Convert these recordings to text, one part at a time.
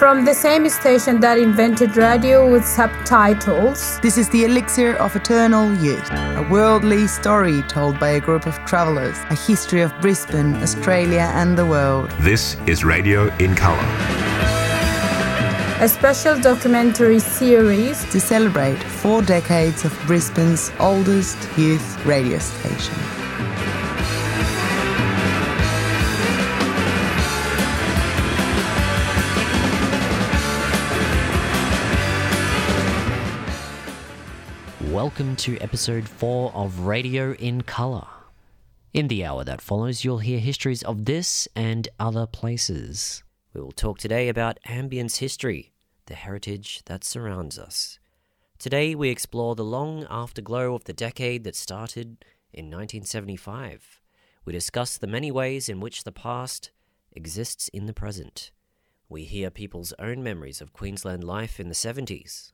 From the same station that invented radio with subtitles. This is the elixir of eternal youth, a worldly story told by a group of travelers, a history of Brisbane, Australia, and the world. This is Radio in Colour. A special documentary series to celebrate four decades of Brisbane's oldest youth radio station. Welcome to episode 4 of Radio in Colour. In the hour that follows, you'll hear histories of this and other places. We will talk today about ambience history, the heritage that surrounds us. Today, we explore the long afterglow of the decade that started in 1975. We discuss the many ways in which the past exists in the present. We hear people's own memories of Queensland life in the 70s,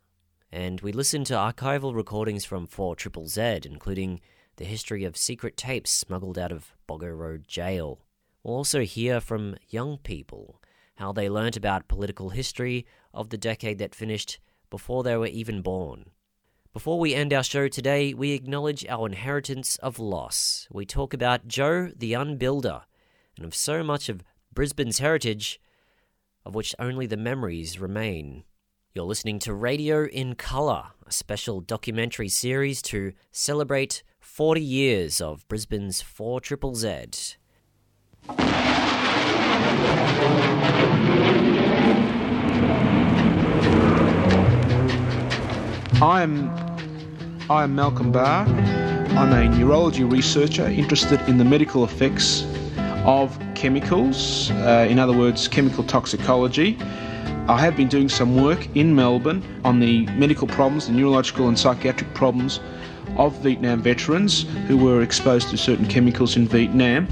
and we listen to archival recordings from 4 Triple Z, including the history of secret tapes smuggled out of Boggo Road Jail. We'll also hear from young people how they learnt about political history of the decade that finished before they were even born. Before we end our show today, we acknowledge our inheritance of loss. We talk about Joe the Unbuilder and of so much of Brisbane's heritage of which only the memories remain. You're listening to Radio in Colour, a special documentary series to celebrate 40 years of Brisbane's 4 Triple Z. I am I am Malcolm Barr. I'm a neurology researcher interested in the medical effects of chemicals, uh, in other words, chemical toxicology. I have been doing some work in Melbourne on the medical problems, the neurological and psychiatric problems of Vietnam veterans who were exposed to certain chemicals in Vietnam.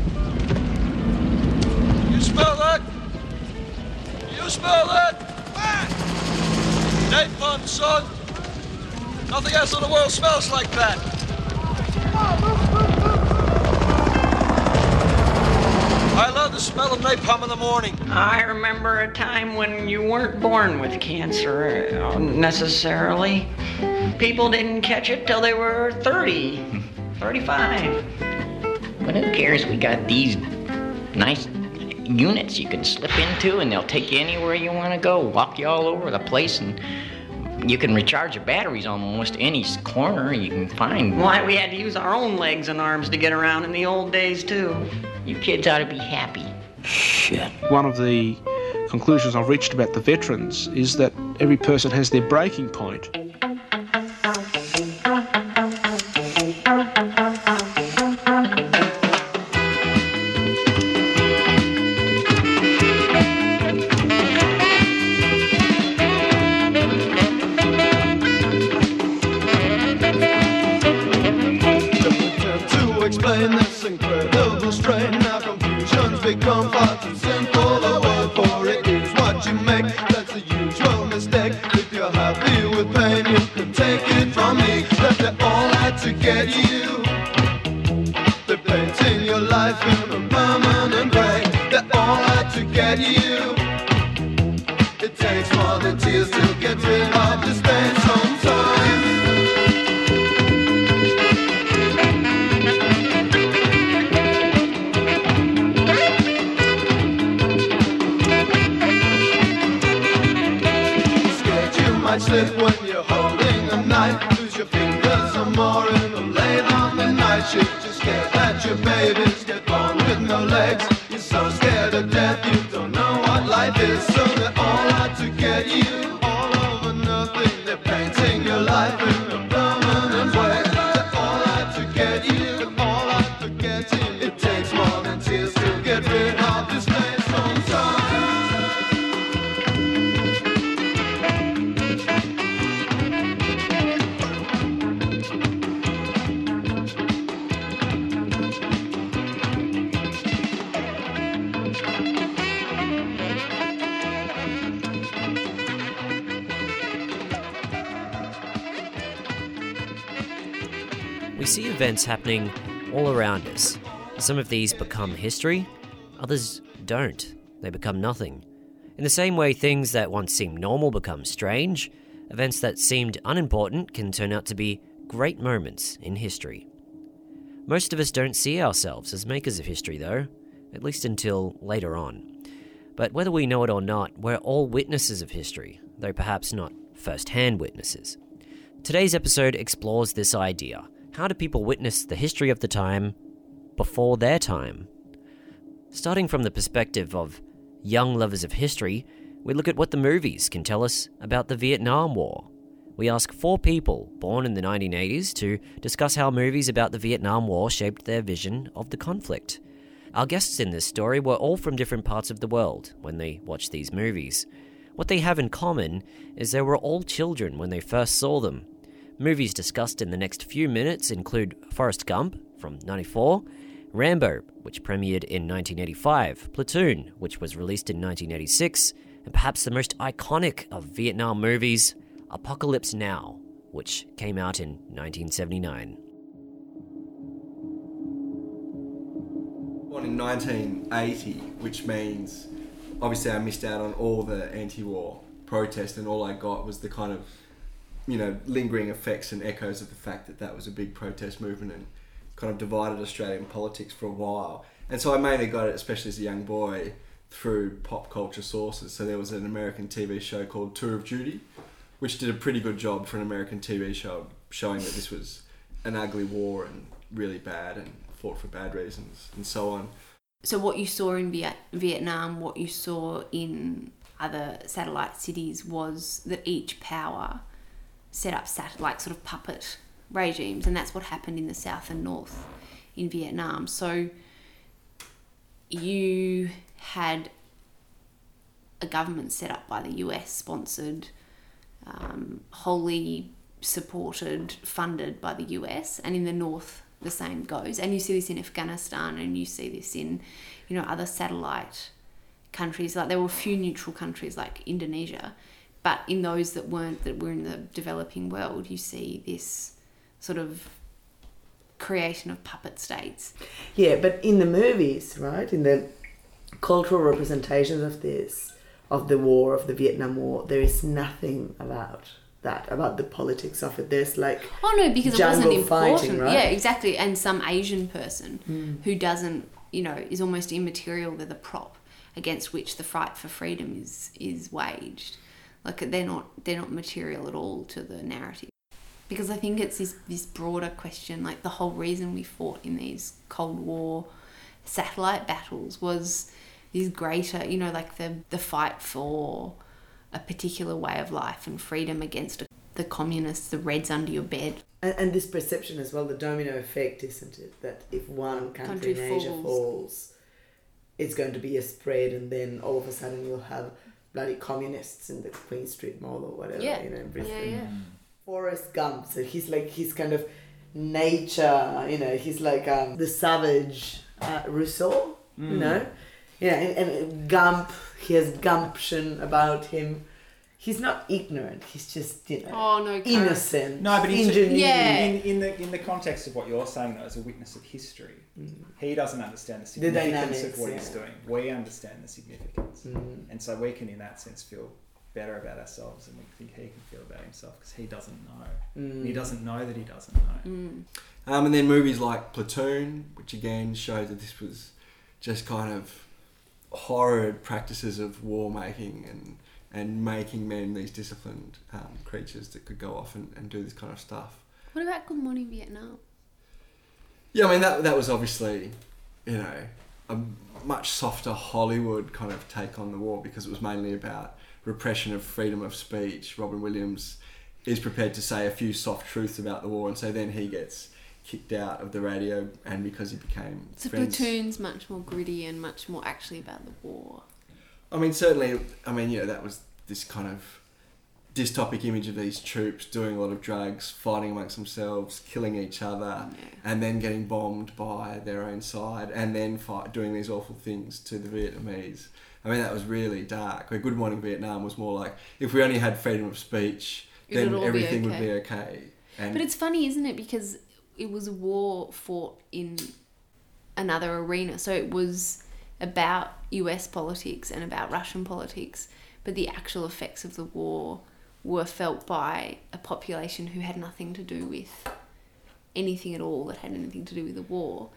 You smell that? You smell that? Napalm, son! Nothing else in the world smells like that! The smell of napalm in the morning. I remember a time when you weren't born with cancer uh, necessarily. People didn't catch it till they were 30, 35. But who cares? We got these nice units you can slip into, and they'll take you anywhere you want to go, walk you all over the place, and you can recharge your batteries on almost any corner you can find. Why, we had to use our own legs and arms to get around in the old days, too. You kids ought to be happy. Shit. One of the conclusions I've reached about the veterans is that every person has their breaking point. Permanent gray. They all to get you. It takes more than tears to get rid of this pain. Events happening all around us. Some of these become history, others don't. They become nothing. In the same way, things that once seemed normal become strange, events that seemed unimportant can turn out to be great moments in history. Most of us don't see ourselves as makers of history, though, at least until later on. But whether we know it or not, we're all witnesses of history, though perhaps not first hand witnesses. Today's episode explores this idea. How do people witness the history of the time before their time? Starting from the perspective of young lovers of history, we look at what the movies can tell us about the Vietnam War. We ask four people born in the 1980s to discuss how movies about the Vietnam War shaped their vision of the conflict. Our guests in this story were all from different parts of the world when they watched these movies. What they have in common is they were all children when they first saw them. Movies discussed in the next few minutes include Forrest Gump from 94, Rambo, which premiered in 1985, Platoon, which was released in 1986, and perhaps the most iconic of Vietnam movies, Apocalypse Now, which came out in 1979. Born in 1980, which means obviously I missed out on all the anti-war protest, and all I got was the kind of you know lingering effects and echoes of the fact that that was a big protest movement and kind of divided Australian politics for a while. And so I mainly got it, especially as a young boy, through pop culture sources. So there was an American TV show called Tour of Duty, which did a pretty good job for an American TV show, showing that this was an ugly war and really bad and fought for bad reasons and so on. So what you saw in Viet- Vietnam, what you saw in other satellite cities was that each power set up sat- like sort of puppet regimes, and that's what happened in the south and north in Vietnam. So you had a government set up by the US, sponsored, um, wholly supported, funded by the US, and in the north the same goes. And you see this in Afghanistan, and you see this in, you know, other satellite countries. Like there were a few neutral countries like Indonesia, but in those that weren't that were in the developing world, you see this sort of creation of puppet states. Yeah, but in the movies, right, in the cultural representations of this, of the war, of the Vietnam War, there is nothing about that, about the politics of it. There's like Oh no, because it wasn't important. fighting, right? Yeah, exactly. And some Asian person Mm. who doesn't, you know, is almost immaterial. They're the prop against which the fight for freedom is is waged. Like they're not they're not material at all to the narrative. Because I think it's this this broader question. Like the whole reason we fought in these Cold War satellite battles was these greater, you know, like the the fight for a particular way of life and freedom against the communists, the Reds under your bed. And, and this perception as well, the domino effect, isn't it? That if one country, Country in Asia falls. falls, it's going to be a spread, and then all of a sudden you'll have bloody communists in the Queen Street Mall or whatever, Yeah. you know, in Brisbane. Yeah, yeah. Forrest Gump, so he's like, he's kind of nature, you know, he's like um, the savage uh, Rousseau, you Mm. know? Yeah, and, and Gump, he has gumption about him. He's not ignorant. He's just you know Oh, no, innocent. No, but he's ingenuity. in, in the in the context of what you're saying though, as a witness of history, he doesn't understand the The significance dynamics, of what he's doing. We understand the significance, Mm. and so we can, in that sense, feel better about ourselves, and we think he can feel about himself because he doesn't know. Mm. He doesn't know that he doesn't know. Um, and then movies like Platoon, which again shows that this was just kind of horrid practices of war making and and making men these disciplined um, creatures that could go off and, and do this kind of stuff. What about Good Morning Vietnam? Yeah, I mean that that was obviously, you know, a much softer Hollywood kind of take on the war because it was mainly about repression of freedom of speech. Robin Williams is prepared to say a few soft truths about the war, and so then he gets kicked out of the radio, and because he became So friends. Platoon's much more gritty and much more actually about the war. I mean, certainly. I mean, you know, that was this kind of dystopic image of these troops doing a lot of drugs, fighting amongst themselves, killing each other, and then getting bombed by their own side, and then fight, doing these awful things to the Vietnamese. I mean, that was really dark. Where Good Morning Vietnam was more like if we only had freedom of speech, It'd then all be everything would be okay. And But it's funny, isn't it? Because it was a war fought in another arena. So it was about, US politics and about Russian politics, but the actual effects of the war were felt by a population who had nothing to do with anything at all that had anything to do with the war.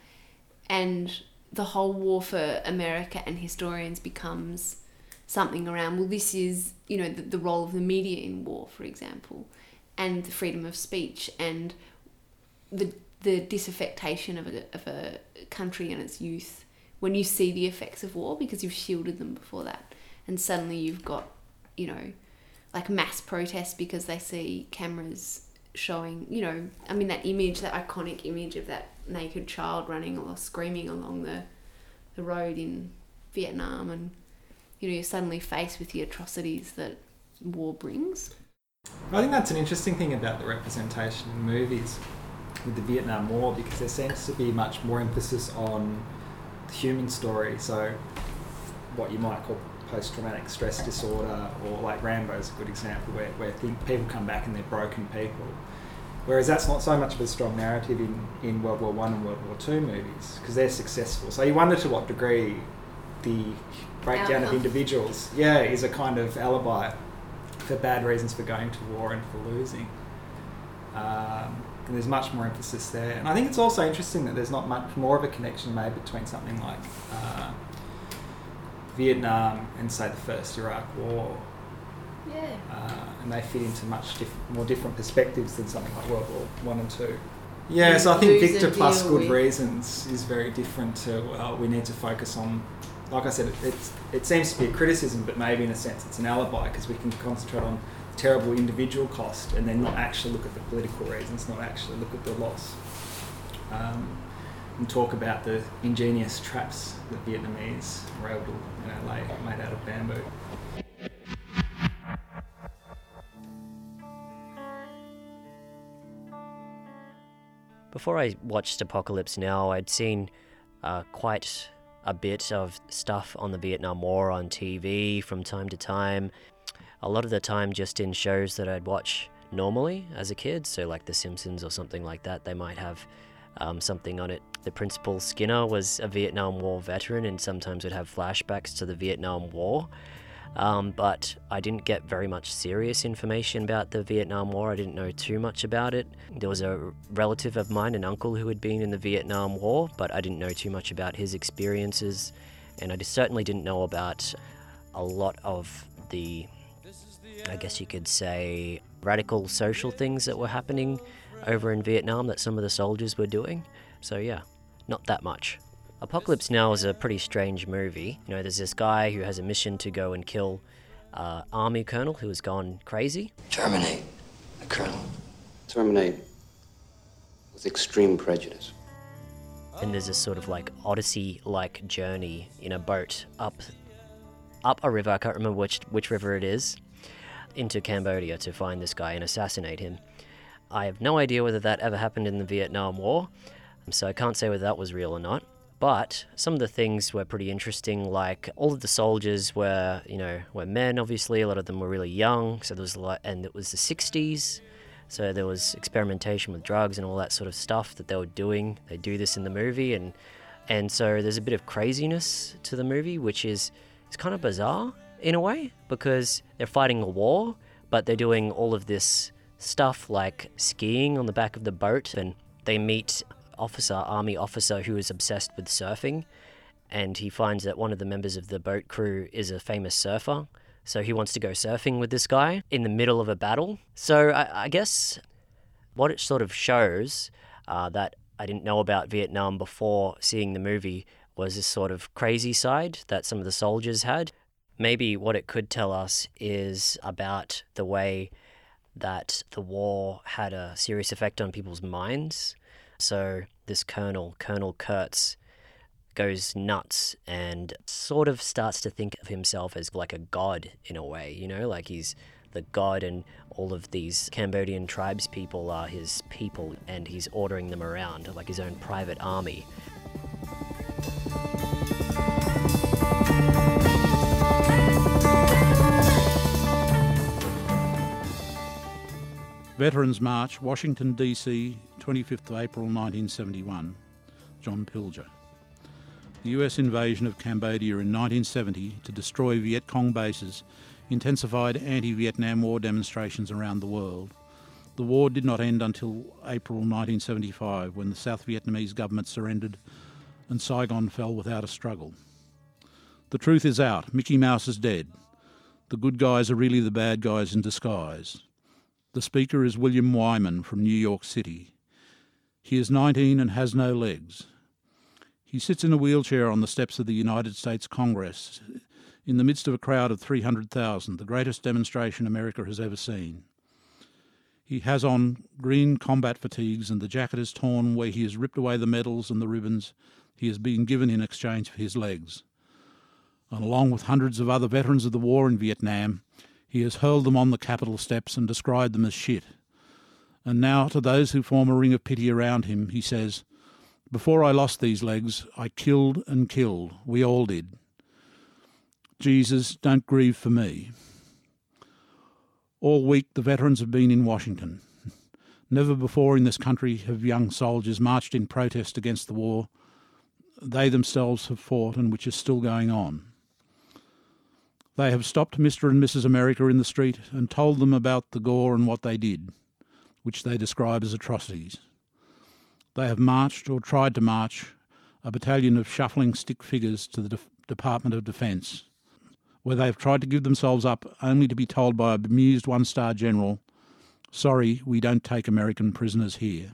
And the whole war for America and historians becomes something around, well, this is, you know, the, the role of the media in war, for example, and the freedom of speech and the the disaffectation of a, of a country and its youth when you see the effects of war because you've shielded them before that. And suddenly you've got you know like mass protests because they see cameras showing you know i mean that image that iconic image of that naked child running or screaming along the the road in vietnam and you know you're suddenly faced with the atrocities that war brings. I think that's an interesting thing about the representation in movies with the Vietnam War because there seems to be much more emphasis on human story. So, what you might call post traumatic stress disorder, or like Rambo is a good example where, where think, people come back and they're broken people. Whereas that's not so much of a strong narrative in, in World War One and World War Two movies because they're successful. So you wonder to what degree the breakdown of individuals, yeah, is a kind of alibi for bad reasons for going to war and for losing. Um, there's much more emphasis there. And I think it's also interesting that there's not much more of a connection made between something like uh, Vietnam and, say, the first Iraq War. yeah Uh, and they fit into much diff- more different perspectives than something like World War One and Two. Yeah, so I think Victor plus Good with- Reasons is very different to well, we need to focus on. Like I said, it, it's, it seems to be a criticism, but maybe in a sense it's an alibi because we can concentrate on terrible individual cost and then not actually look at the political reasons, not actually look at the loss. Um, and talk about the ingenious traps that Vietnamese were able to you know, lay made out of bamboo. Before I watched Apocalypse Now, I'd seen uh, quite a bit of stuff on the Vietnam War on TV from time to time. A lot of the time, just in shows that I'd watch normally as a kid, so like The Simpsons or something like that, they might have um, something on it. The principal Skinner was a Vietnam War veteran and sometimes would have flashbacks to the Vietnam War. Um, but I didn't get very much serious information about the Vietnam War. I didn't know too much about it. There was a relative of mine, an uncle who had been in the Vietnam War, but I didn't know too much about his experiences. And I certainly didn't know about a lot of the, I guess you could say, radical social things that were happening over in Vietnam that some of the soldiers were doing. So, yeah, not that much. Apocalypse Now is a pretty strange movie. You know, there's this guy who has a mission to go and kill uh, army colonel who has gone crazy. Terminate the colonel. Terminate with extreme prejudice. and there's this sort of like odyssey-like journey in a boat up up a river. I can't remember which which river it is into Cambodia to find this guy and assassinate him. I have no idea whether that ever happened in the Vietnam War, um, so I can't say whether that was real or not. But some of the things were pretty interesting. Like all of the soldiers were, you know, were men. Obviously, a lot of them were really young. So there was a lot, and it was the '60s. So there was experimentation with drugs and all that sort of stuff that they were doing. They do this in the movie, and and so there's a bit of craziness to the movie, which is it's kind of bizarre in a way because they're fighting a war, but they're doing all of this stuff like skiing on the back of the boat, and they meet officer, army officer who is obsessed with surfing, and he finds that one of the members of the boat crew is a famous surfer. So he wants to go surfing with this guy in the middle of a battle. So I, I guess what it sort of shows uh, that I didn't know about Vietnam before seeing the movie was this sort of crazy side that some of the soldiers had. Maybe what it could tell us is about the way that the war had a serious effect on people's minds. So this colonel, Colonel Kurtz, goes nuts and sort of starts to think of himself as like a god in a way, you know, like he's the god and all of these Cambodian tribes people are his people and he's ordering them around like his own private army. Veterans March, Washington, D.C., 25th of April 1971. John Pilger. The US invasion of Cambodia in 1970 to destroy Viet Cong bases intensified anti Vietnam War demonstrations around the world. The war did not end until April 1975 when the South Vietnamese government surrendered and Saigon fell without a struggle. The truth is out Mickey Mouse is dead. The good guys are really the bad guys in disguise. The speaker is William Wyman from New York City. He is 19 and has no legs. He sits in a wheelchair on the steps of the United States Congress in the midst of a crowd of 300,000, the greatest demonstration America has ever seen. He has on green combat fatigues, and the jacket is torn where he has ripped away the medals and the ribbons he has been given in exchange for his legs. And along with hundreds of other veterans of the war in Vietnam, he has hurled them on the Capitol steps and described them as shit. And now, to those who form a ring of pity around him, he says, Before I lost these legs, I killed and killed. We all did. Jesus, don't grieve for me. All week, the veterans have been in Washington. Never before in this country have young soldiers marched in protest against the war they themselves have fought and which is still going on. They have stopped Mr. and Mrs. America in the street and told them about the gore and what they did, which they describe as atrocities. They have marched or tried to march a battalion of shuffling stick figures to the De- Department of Defence, where they have tried to give themselves up only to be told by a bemused one star general, Sorry, we don't take American prisoners here.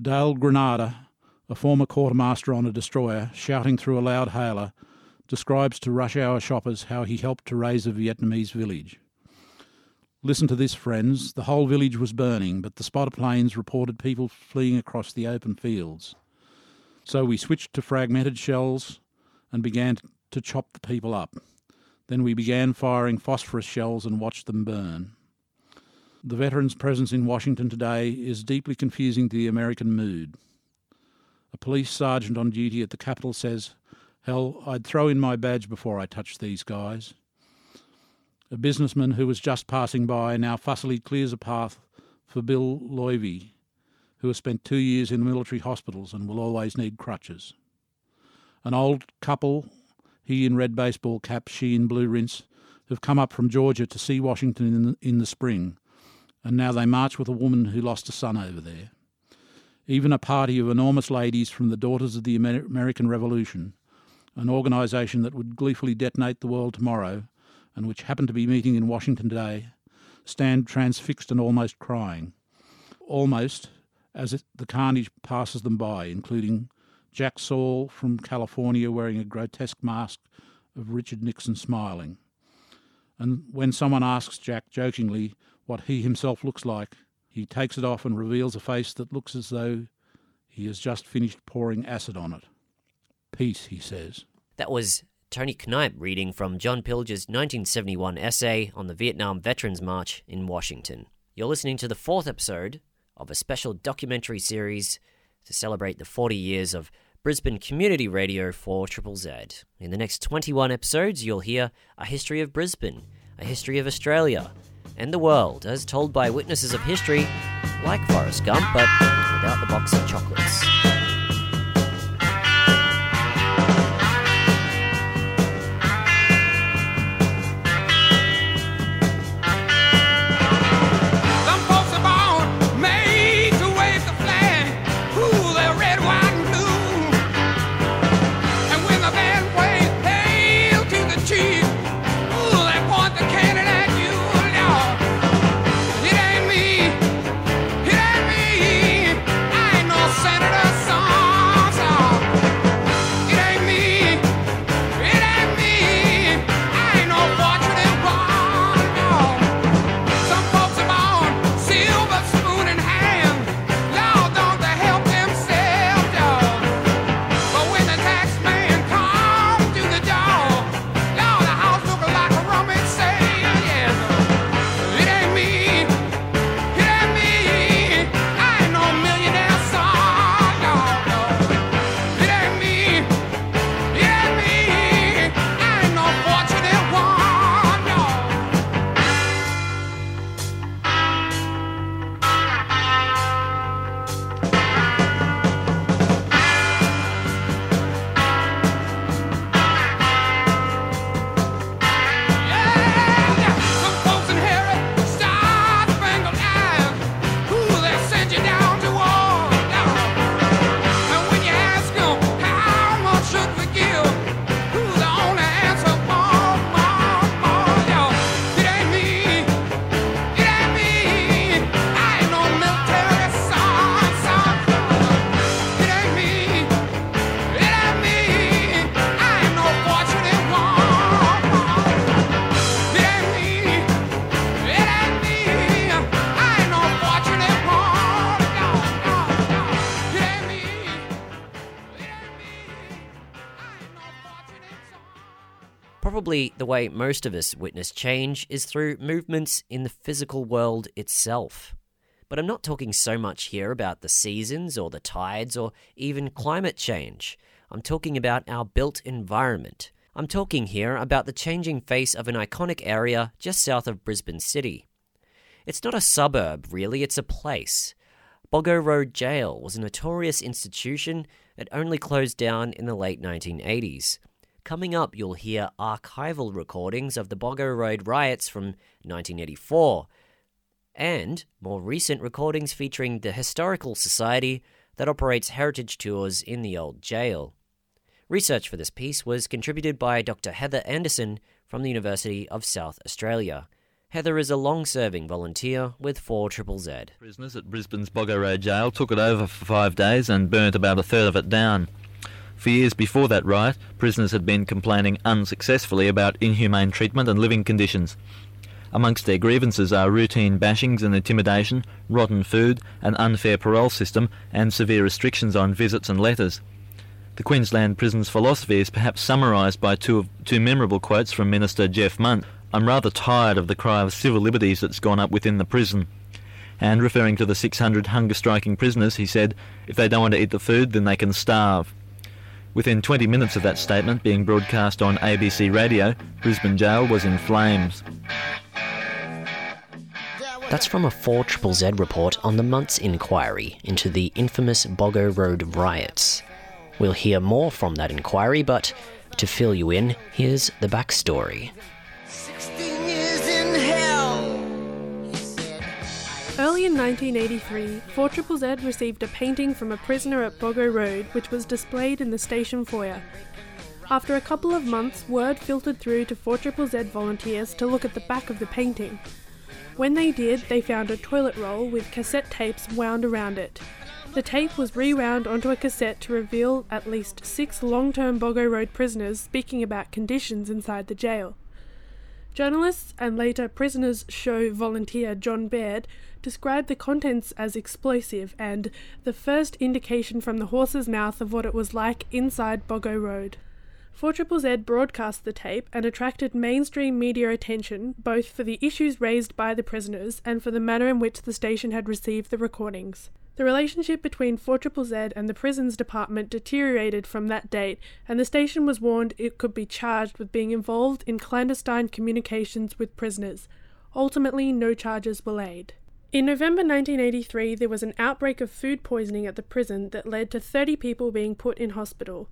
Dale Granada, a former quartermaster on a destroyer, shouting through a loud hailer, describes to rush hour shoppers how he helped to raze a Vietnamese village. Listen to this, friends. The whole village was burning, but the spotter planes reported people fleeing across the open fields. So we switched to fragmented shells and began to chop the people up. Then we began firing phosphorus shells and watched them burn. The veterans' presence in Washington today is deeply confusing to the American mood. A police sergeant on duty at the Capitol says, Hell, I'd throw in my badge before I touch these guys. A businessman who was just passing by now fussily clears a path for Bill Loivy, who has spent two years in military hospitals and will always need crutches. An old couple, he in red baseball cap, she in blue rinse, have come up from Georgia to see Washington in the, in the spring, and now they march with a woman who lost a son over there. Even a party of enormous ladies from the Daughters of the Amer- American Revolution, an organisation that would gleefully detonate the world tomorrow, and which happened to be meeting in Washington today, stand transfixed and almost crying. Almost as it, the carnage passes them by, including Jack Saul from California wearing a grotesque mask of Richard Nixon smiling. And when someone asks Jack jokingly what he himself looks like, he takes it off and reveals a face that looks as though he has just finished pouring acid on it. Peace, he says. That was Tony Knipe reading from John Pilger's 1971 essay on the Vietnam Veterans March in Washington. You're listening to the fourth episode of a special documentary series to celebrate the 40 years of Brisbane Community Radio 4 Triple Z. In the next 21 episodes, you'll hear a history of Brisbane, a history of Australia, and the world as told by witnesses of history like Forrest Gump, but without the box of chocolates. Probably the way most of us witness change is through movements in the physical world itself. But I'm not talking so much here about the seasons or the tides or even climate change. I'm talking about our built environment. I'm talking here about the changing face of an iconic area just south of Brisbane City. It's not a suburb, really, it's a place. Boggo Road Jail was a notorious institution that only closed down in the late 1980s. Coming up, you'll hear archival recordings of the Boggo Road riots from 1984, and more recent recordings featuring the Historical Society that operates heritage tours in the old jail. Research for this piece was contributed by Dr. Heather Anderson from the University of South Australia. Heather is a long serving volunteer with 4 Triple Z. Prisoners at Brisbane's Boggo Road Jail took it over for five days and burnt about a third of it down. For years before that riot, prisoners had been complaining unsuccessfully about inhumane treatment and living conditions. Amongst their grievances are routine bashings and intimidation, rotten food, an unfair parole system, and severe restrictions on visits and letters. The Queensland prison's philosophy is perhaps summarised by two, of, two memorable quotes from Minister Geoff Muntz. I'm rather tired of the cry of civil liberties that's gone up within the prison. And referring to the 600 hunger striking prisoners, he said, if they don't want to eat the food, then they can starve. Within 20 minutes of that statement being broadcast on ABC Radio, Brisbane Jail was in flames. That's from a 4 Triple Z report on the month's inquiry into the infamous Boggo Road riots. We'll hear more from that inquiry, but to fill you in, here's the backstory. Early in 1983, 4 Triple Z received a painting from a prisoner at Boggo Road, which was displayed in the station foyer. After a couple of months, word filtered through to 4 Triple Z volunteers to look at the back of the painting. When they did, they found a toilet roll with cassette tapes wound around it. The tape was rewound onto a cassette to reveal at least six long term Boggo Road prisoners speaking about conditions inside the jail. Journalists and later prisoners show volunteer John Baird described the contents as explosive and the first indication from the horse's mouth of what it was like inside Boggo Road. 4 Z broadcast the tape and attracted mainstream media attention both for the issues raised by the prisoners and for the manner in which the station had received the recordings. The relationship between 4 Z and the prisons department deteriorated from that date, and the station was warned it could be charged with being involved in clandestine communications with prisoners. Ultimately, no charges were laid. In November 1983, there was an outbreak of food poisoning at the prison that led to 30 people being put in hospital.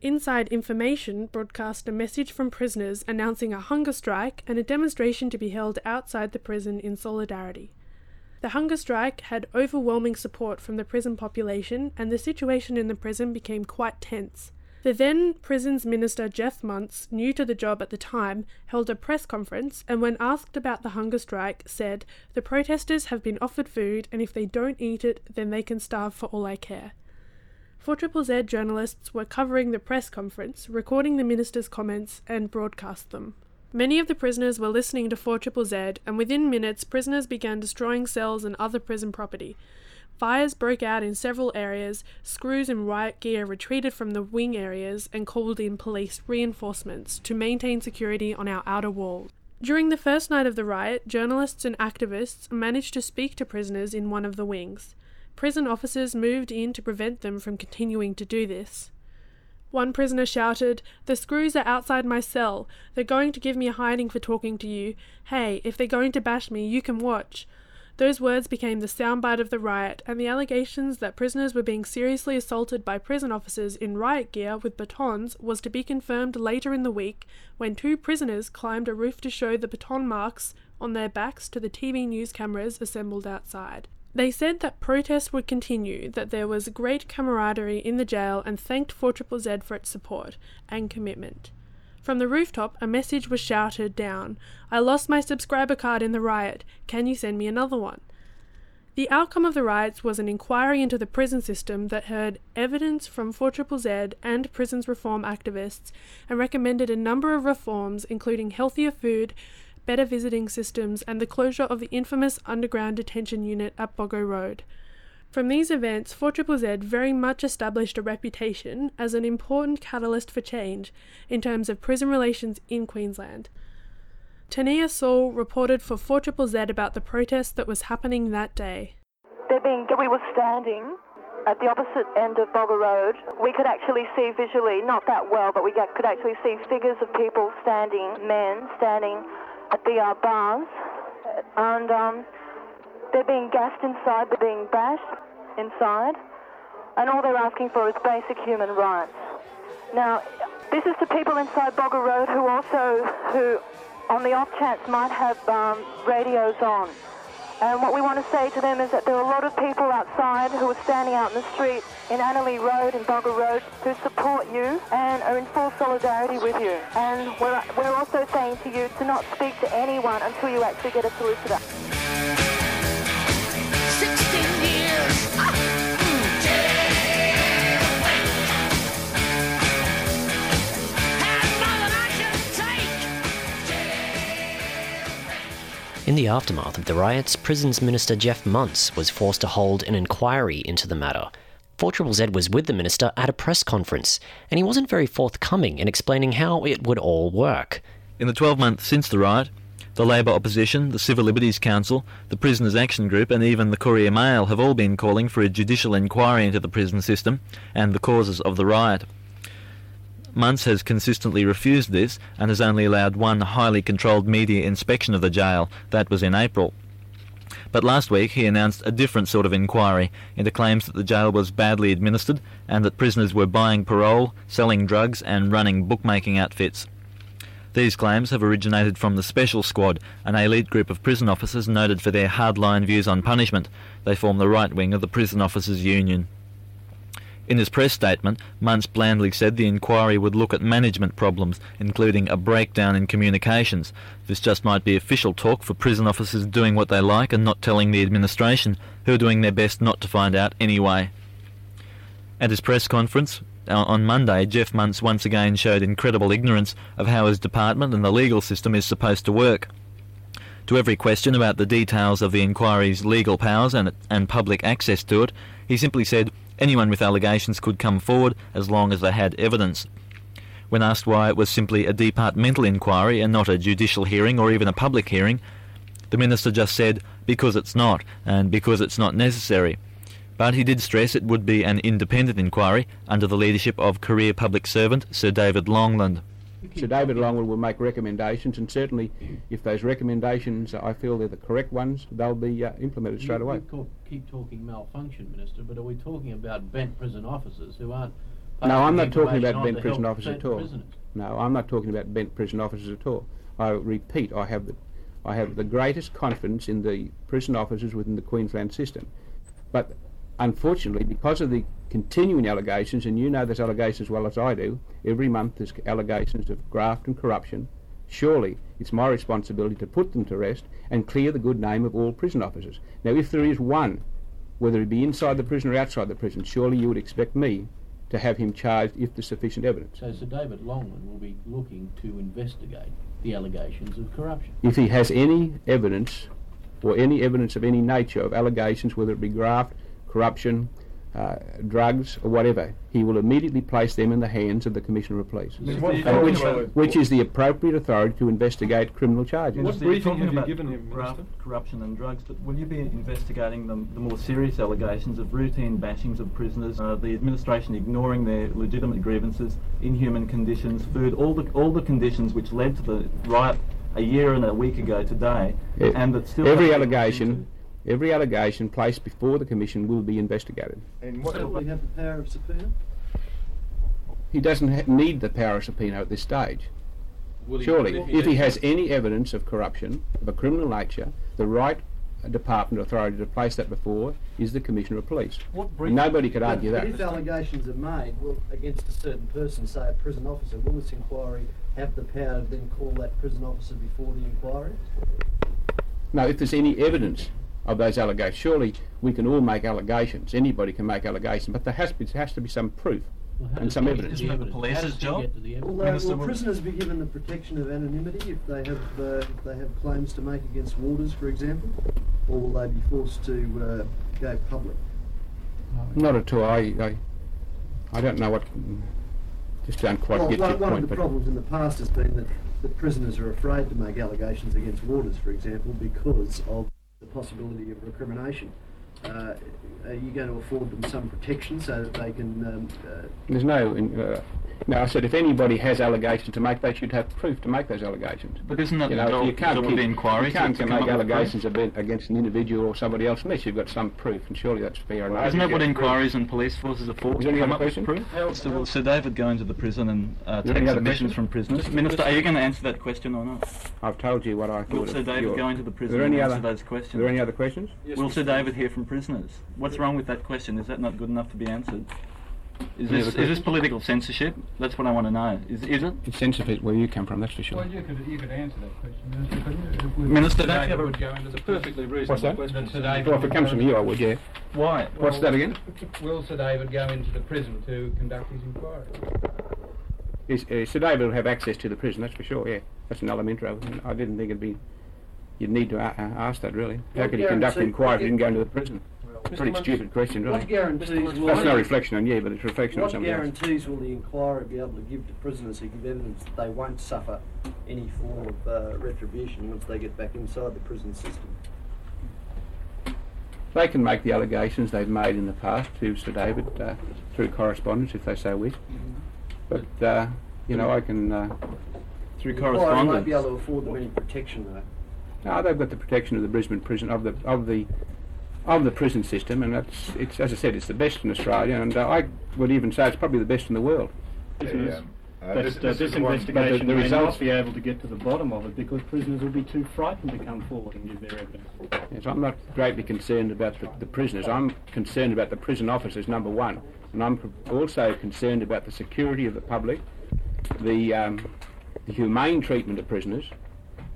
Inside Information broadcast a message from prisoners announcing a hunger strike and a demonstration to be held outside the prison in solidarity. The hunger strike had overwhelming support from the prison population, and the situation in the prison became quite tense. The then Prisons Minister Geoff Muntz, new to the job at the time, held a press conference and, when asked about the hunger strike, said, The protesters have been offered food, and if they don't eat it, then they can starve for all I care. 4 Z journalists were covering the press conference, recording the minister's comments, and broadcast them. Many of the prisoners were listening to 4 Z, and within minutes, prisoners began destroying cells and other prison property. Fires broke out in several areas, screws and riot gear retreated from the wing areas and called in police reinforcements to maintain security on our outer walls. During the first night of the riot, journalists and activists managed to speak to prisoners in one of the wings. Prison officers moved in to prevent them from continuing to do this. One prisoner shouted, The screws are outside my cell. They're going to give me a hiding for talking to you. Hey, if they're going to bash me, you can watch. Those words became the soundbite of the riot, and the allegations that prisoners were being seriously assaulted by prison officers in riot gear with batons was to be confirmed later in the week when two prisoners climbed a roof to show the baton marks on their backs to the TV news cameras assembled outside. They said that protests would continue, that there was great camaraderie in the jail, and thanked 4 Z for its support and commitment. From the rooftop, a message was shouted down I lost my subscriber card in the riot. Can you send me another one? The outcome of the riots was an inquiry into the prison system that heard evidence from 4 Z and prisons reform activists and recommended a number of reforms, including healthier food, better visiting systems, and the closure of the infamous underground detention unit at Boggo Road. From these events, 4ZZZ very much established a reputation as an important catalyst for change in terms of prison relations in Queensland. Tania Saul reported for 4ZZZ about the protest that was happening that day. Being, we were standing at the opposite end of Boggo Road. We could actually see visually, not that well, but we could actually see figures of people standing, men standing at the uh, bars, and um, they're being gassed inside, they're being bashed inside, and all they're asking for is basic human rights. Now, this is to people inside Boggo Road who also, who on the off chance might have um, radios on. And what we want to say to them is that there are a lot of people outside who are standing out in the street in Annerley Road and Boggo Road who support you and are in full solidarity with you. And we're, we're also saying to you to not speak to anyone until you actually get a solicitor. In the aftermath of the riots, Prisons Minister Geoff Muntz was forced to hold an inquiry into the matter. 4ZZZ was with the minister at a press conference, and he wasn't very forthcoming in explaining how it would all work. In the 12 months since the riot, the Labor opposition, the Civil Liberties Council, the Prisoners Action Group, and even the Courier Mail have all been calling for a judicial inquiry into the prison system and the causes of the riot. Muntz has consistently refused this and has only allowed one highly controlled media inspection of the jail. That was in April. But last week he announced a different sort of inquiry into claims that the jail was badly administered and that prisoners were buying parole, selling drugs, and running bookmaking outfits. These claims have originated from the Special Squad, an elite group of prison officers noted for their hardline views on punishment. They form the right wing of the Prison Officers Union. In his press statement, Muntz blandly said the inquiry would look at management problems, including a breakdown in communications. This just might be official talk for prison officers doing what they like and not telling the administration, who are doing their best not to find out anyway. At his press conference uh, on Monday, Geoff Muntz once again showed incredible ignorance of how his department and the legal system is supposed to work. To every question about the details of the inquiry's legal powers and, and public access to it, he simply said anyone with allegations could come forward as long as they had evidence. When asked why it was simply a departmental inquiry and not a judicial hearing or even a public hearing, the minister just said, because it's not, and because it's not necessary. But he did stress it would be an independent inquiry under the leadership of career public servant Sir David Longland. Sir David Longland will make recommendations, and certainly, if those recommendations I feel they're the correct ones, they'll be uh, implemented straight away. you co- keep talking malfunction, Minister, but are we talking about bent prison officers who aren't? No, I'm not talking about bent prison officers at all. prisoners? No, I'm not talking about bent prison officers at all. I repeat, I have the, I have the greatest confidence in the prison officers within the Queensland system. But unfortunately, because of the continuing allegations, and you know those allegations as well as I do, every month there's allegations of graft and corruption. Surely it's my responsibility to put them to rest and clear the good name of all prison officers. Now, if there is one, whether it be inside the prison or outside the prison, surely you would expect me to have him charged if there's sufficient evidence. So Sir David Longland will be looking to investigate the allegations of corruption. If he has any evidence or any evidence of any nature of allegations, whether it be graft, corruption, uh, drugs, or whatever, he will immediately place them in the hands of the Commissioner of Police, and which, which is the appropriate authority to investigate criminal charges. What briefing have you about given him, graft, corruption and drugs, but will you be investigating the, the more serious allegations of routine bashings of prisoners, uh, the administration ignoring their legitimate grievances, inhuman conditions, food, all the all the conditions which led to the riot a year and a week ago today, E- and that still every haven't allegation, every allegation placed before the Commission will be investigated. And what will he have the power of subpoena? He doesn't ha- need the power of subpoena at this stage. Will he- Surely, if he if he has any evidence of corruption of a criminal nature, the right department authority to place that before is the Commissioner of Police. What And Nobody could argue But that. if allegations are made well, against a certain person, say a prison officer, will this inquiry have the power to then call that prison officer before the inquiry? No, if there's any evidence of those allegations, surely we can all make allegations. Anybody can make allegations, but there has, be, has to be some proof and some evidence. Isn't the police's job? Will, uh, will will- prisoners be given the protection of anonymity if they have uh, if they have claims to make against warders, for example, or will they be forced to uh, go public? Not at all. I, I, I don't know what. Just don't quite well, get one, your one point. of the but problems in the past has been that the prisoners are afraid to make allegations against warders, for example, because of the possibility of recrimination. Uh, are you going to afford them some protection so that they can? Um, uh, there's no. Uh, no, I said if anybody has allegations to make, they should have proof to make those allegations. But isn't that you the know, you can't job of keep- the inquiry You can't to come make allegations against an individual or somebody else unless you've got some proof, and surely that's fair enough. Isn't that what Yeah. inquiries and police forces are for? Is there any to come other up with question? proof? How else will Sir David go into the prison and uh, Is there take any submissions from prisoners? Just- Minister, are you going to answer that question or not? I've told you what I thought. Will Sir David your- go into the Are prison there and any answer other, those questions? Are there any other questions? Will Sir David hear from prisoners? What's wrong with that question? Is that not good enough to be answered? Is this, other is this political censorship? That's what I want to know. Is, is it? It's sensitive where you come from, that's for sure. Well, you could, you could answer that question, Minister, couldn't you? Minister, Today don't you have a- would go into the perfectly reasonable What's that? question. Today Well, if it comes from you, I would, yeah. Why? What's that again? Will Sir David go into the prison to conduct his inquiry? Is, uh, Sir David will have access to the prison, that's for sure, yeah. That's an elementary. I didn't think it'd be. You'd need to ask that, really. How could he conduct inquiry if he didn't go into the prison? Pretty stupid question, really. What guarantees will That's no reflection on you, but it's a reflection on What somebody else. guarantees will the inquiry be able to give to prisoners who give evidence that they won't suffer any form of uh, retribution once they get back inside the prison system? They can make the allegations they've made in the past to Sir David uh, through correspondence if they so wish. But, uh, you know, I can. Uh, through The inquiry won't be able to afford them any protection, though. No, they've got the protection of the Brisbane prison of the of the of the prison system, and that's it's as I said, it's the best in Australia, and uh, I would even say it's probably the best in the world. Yeah, uh, But, this, uh, this this investigation the- the may results- not be able to get to the bottom of it because prisoners will be too frightened to come forward and give their evidence. Yes, I'm not greatly concerned about the, the prisoners. I'm concerned about the prison officers, number one, and I'm also concerned about the security of the public, the, um, the humane treatment of prisoners,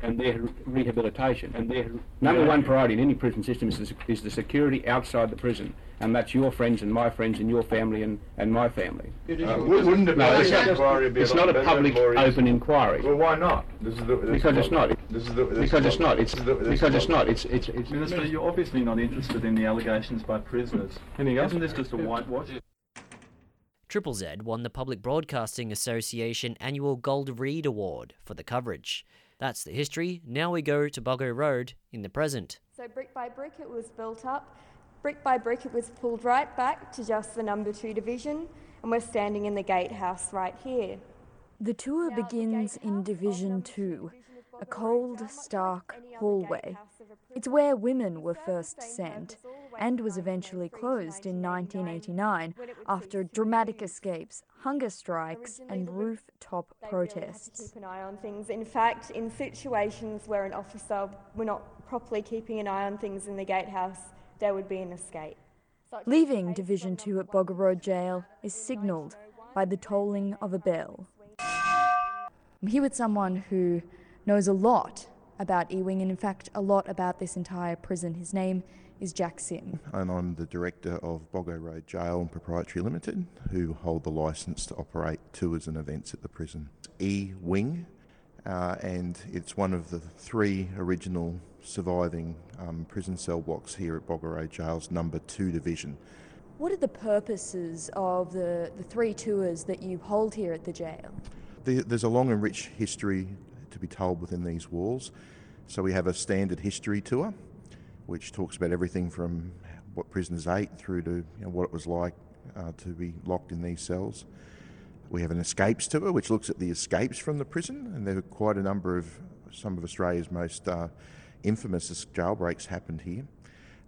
and their rehabilitation. And their number one priority in any prison system is the, is the security outside the prison, and that's your friends and my friends and your family and, and my family. Uh, wouldn't a No, public it's not, inquiry be a it's not a public and more easy? open inquiry. Well, why not? This is the, this Because is it's not. This is the, this Because is it's not. It's the- because is it's not. It's it's it's. Minister, you're obviously not interested in the allegations by prisoners. Anything else? Isn't this just a whitewash? Triple Z won the Public Broadcasting Association annual Gold Reed Award for the coverage. That's the history. Now we go to Boggo Road in the present. So brick by brick it was built up. Brick by brick it was pulled right back to just the number two division, and we're standing in the gatehouse right here. The tour begins in Division 2, a cold, stark hallway. It's where women were first sent, and was eventually closed in 1989 after dramatic escapes, hunger strikes, and rooftop protests. Keep an eye on things. In fact, in situations where an officer were not properly keeping an eye on things in the gatehouse, there would be an escape. Leaving Division 2 at Boggo Road Jail is signalled oh by the tolling of a bell. I'm here with someone who knows a lot about Ewing and, in fact, a lot about this entire prison. His name is Jack Sim. and I'm the director of Boggo Road Jail and Proprietary Limited, who hold the licence to operate tours and events at the prison. E Wing, uh, and it's one of the three original surviving um, prison cell blocks here at Boggo Road Jail's number two division. What are the purposes of the, the three tours that you hold here at the jail? The, there's a long and rich history to be told within these walls. So we have a standard history tour, which talks about everything from what prisoners ate through to you know, what it was like uh, to be locked in these cells. We have an escapes tour, which looks at the escapes from the prison, and there are quite a number of some of Australia's most uh, infamous jailbreaks happened here.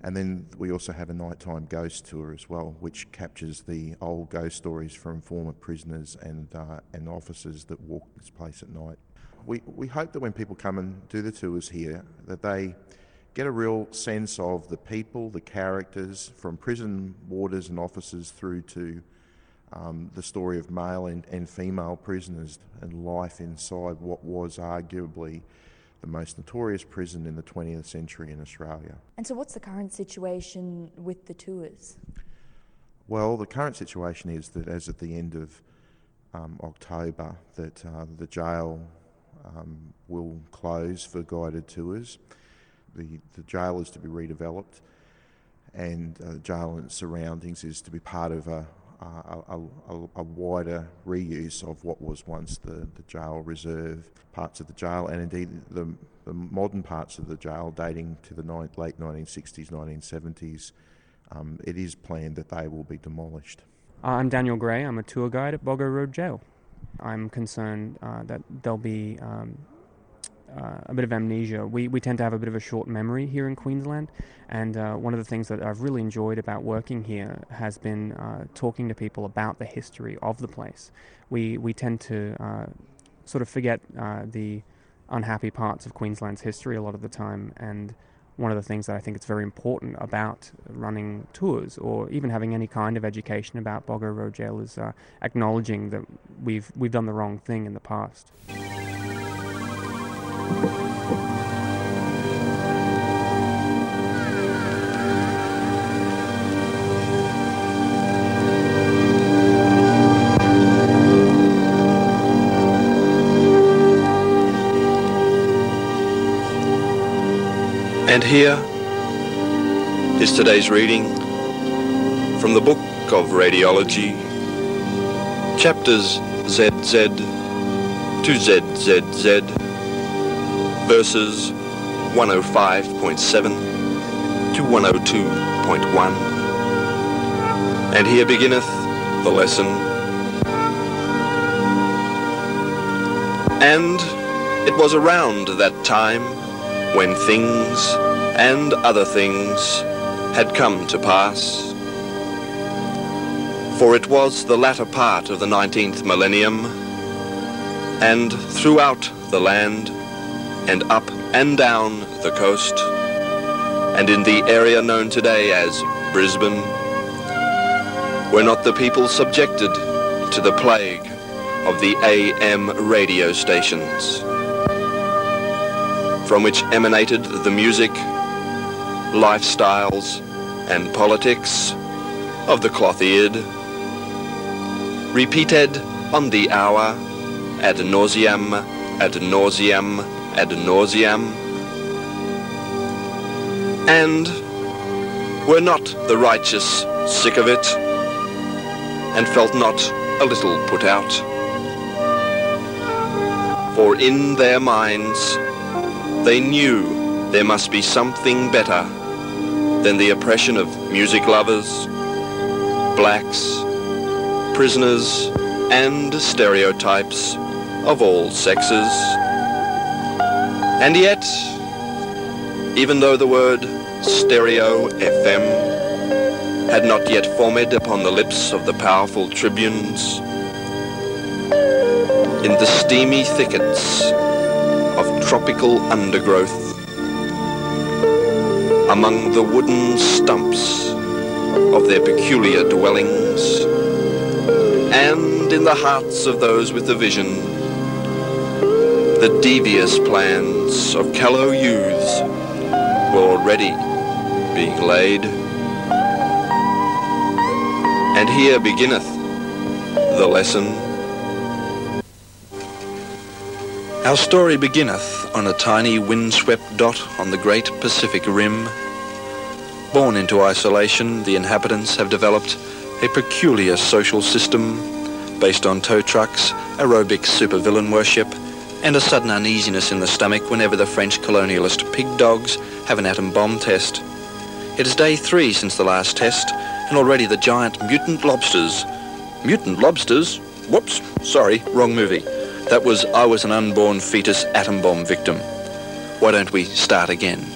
And then we also have a nighttime ghost tour as well, which captures the old ghost stories from former prisoners and uh, and officers that walk this place at night. We we hope that when people come and do the tours here, that they get a real sense of the people, the characters, from prison warders and officers through to um, the story of male and, and female prisoners and life inside what was arguably the most notorious prison in the 20th century in Australia. And so, what's the current situation with the tours? Well, the current situation is that as at the end of um, October, that uh, the jail um, will close for guided tours. The, the jail is to be redeveloped, and uh, the jail and surroundings is to be part of a, a, a, a, wider reuse of what was once the, the jail reserve parts of the jail, and indeed the, the modern parts of the jail dating to the ni- late 1960s, 1970s. Um, it is planned that they will be demolished. Uh, I'm Daniel Gray. I'm a tour guide at Boggo Road Jail. I'm concerned uh, that there'll be um, uh, a bit of amnesia. We, we tend to have a bit of a short memory here in Queensland, and uh, one of the things that I've really enjoyed about working here has been uh, talking to people about the history of the place. We, we tend to uh, sort of forget uh, the unhappy parts of Queensland's history a lot of the time, and one of the things that I think it's very important about running tours or even having any kind of education about Boggo Road Jail is uh, acknowledging that we've we've done the wrong thing in the past. And here is today's reading from the Book of Radiology, chapters ZZ to ZZZ, verses 105.7 to 102.1. And here beginneth the lesson. And it was around that time when things and other things had come to pass. For it was the latter part of the 19th millennium, and throughout the land, and up and down the coast, and in the area known today as Brisbane, were not the people subjected to the plague of the AM radio stations from which emanated the music, lifestyles, and politics of the cloth-eared, repeated on the hour, ad nauseam, ad nauseam, ad nauseam, and were not the righteous sick of it, and felt not a little put out. For in their minds they knew there must be something better than the oppression of music lovers, blacks, prisoners, and stereotypes of all sexes. And yet, even though the word stereo FM had not yet formed upon the lips of the powerful tribunes, in the steamy thickets of tropical undergrowth, among the wooden stumps of their peculiar dwellings, and in the hearts of those with the vision, the devious plans of callow youths were already being laid. And here beginneth the lesson. Our story beginneth on a tiny windswept dot on the great Pacific rim. Born into isolation, the inhabitants have developed a peculiar social system based on tow trucks, aerobic supervillain worship, and a sudden uneasiness in the stomach whenever the French colonialist pig dogs have an atom bomb test. It is day three since the last test, and already the giant mutant lobsters. Mutant lobsters? Whoops, sorry, wrong movie. That was I was an unborn fetus atom bomb victim. Why don't we start again?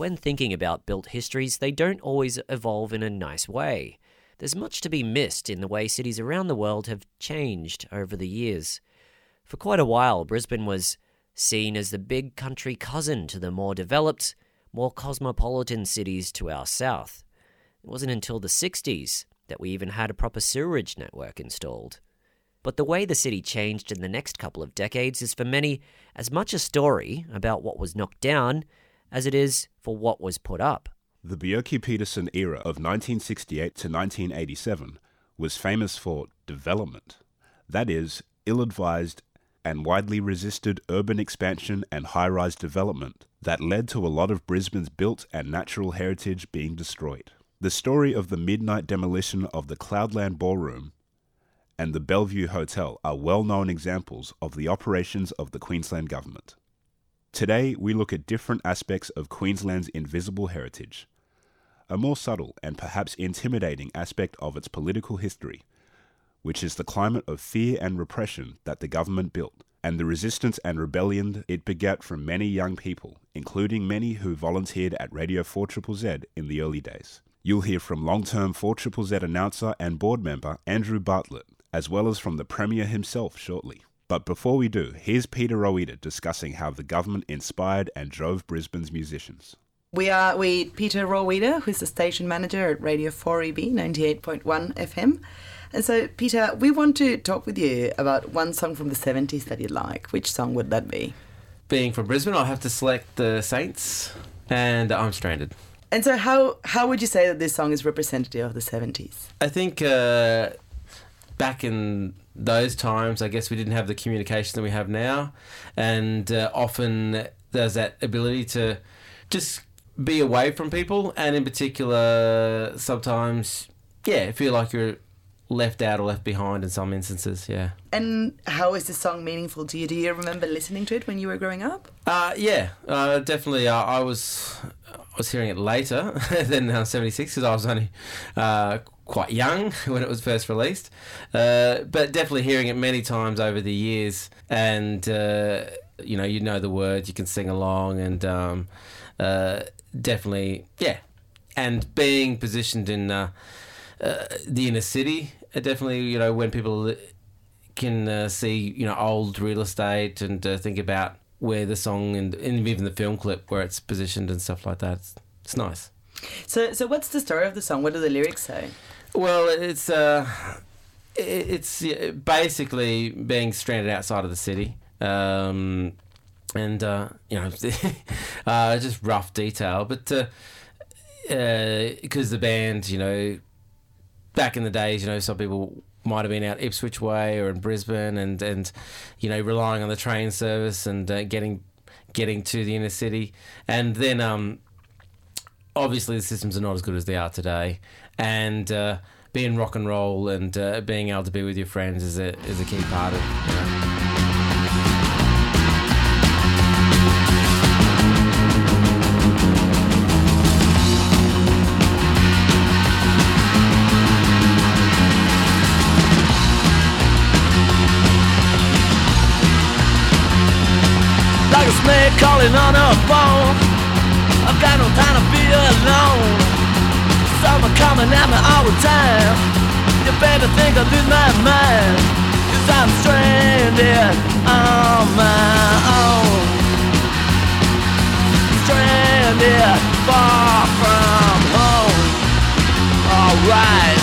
When thinking about built histories, they don't always evolve in a nice way. There's much to be missed in the way cities around the world have changed over the years. For quite a while, Brisbane was seen as the big country cousin to the more developed, more cosmopolitan cities to our south. It wasn't until the 60s that we even had a proper sewerage network installed. But the way the city changed in the next couple of decades is for many as much a story about what was knocked down as it is for what was put up. The Bjelke-Petersen era of 1968 to 1987 was famous for development. That is, ill advised and widely resisted urban expansion and high rise development that led to a lot of Brisbane's built and natural heritage being destroyed. The story of the midnight demolition of the Cloudland Ballroom and the Bellevue Hotel are well known examples of the operations of the Queensland Government. Today, we look at different aspects of Queensland's invisible heritage, a more subtle and perhaps intimidating aspect of its political history, which is the climate of fear and repression that the government built, and the resistance and rebellion it begat from many young people, including many who volunteered at Radio 4ZZZ in the early days. You'll hear from long term 4ZZZ announcer and board member Andrew Bartlett, as well as from the Premier himself shortly. But before we do, here's Peter Rowita discussing how the government inspired and drove Brisbane's musicians. We are with Peter Rowita, who's the station manager at Radio 4EB 98.1 FM. And so, Peter, we want to talk with you about one song from the 70s that you like. Which song would that be? Being from Brisbane, I'll have to select the Saints and I'm Stranded. And so, how, how would you say that this song is representative of the 70s? I think uh, back in those times, I guess we didn't have the communication that we have now. And uh, often there's that ability to just be away from people. And in particular, sometimes, yeah, feel like you're left out or left behind in some instances, yeah. And how is this song meaningful to you? Do you remember listening to it when you were growing up? Uh, yeah, uh, definitely. Uh, I was I was hearing it later than uh, '76 because I was only uh, quite young when it was first released, uh, but definitely hearing it many times over the years, and uh, you know, you know the words, you can sing along, and um, uh, definitely, yeah, and being positioned in uh, uh, the inner city, uh, definitely, you know, when people can uh, see, you know, old real estate and uh, think about where the song and, and even the film clip where it's positioned and stuff like that, it's, it's nice. So, so what's the story of the song? What do the lyrics say? Well, it's uh, it's basically being stranded outside of the city, um, and uh, you know, uh, just rough detail, but because uh, the band, you know, back in the days, you know, some people might have been out Ipswich way or in Brisbane, and and you know, relying on the train service and uh, getting getting to the inner city, and then um, obviously the systems are not as good as they are today, and uh, being rock and roll and uh, being able to be with your friends is a is a key part of. You know. A calling on a phone. I've got no time to be alone. Summer coming at me all the time. You better think I lose my mind. Cause I'm stranded on my own. Stranded far from home. Alright.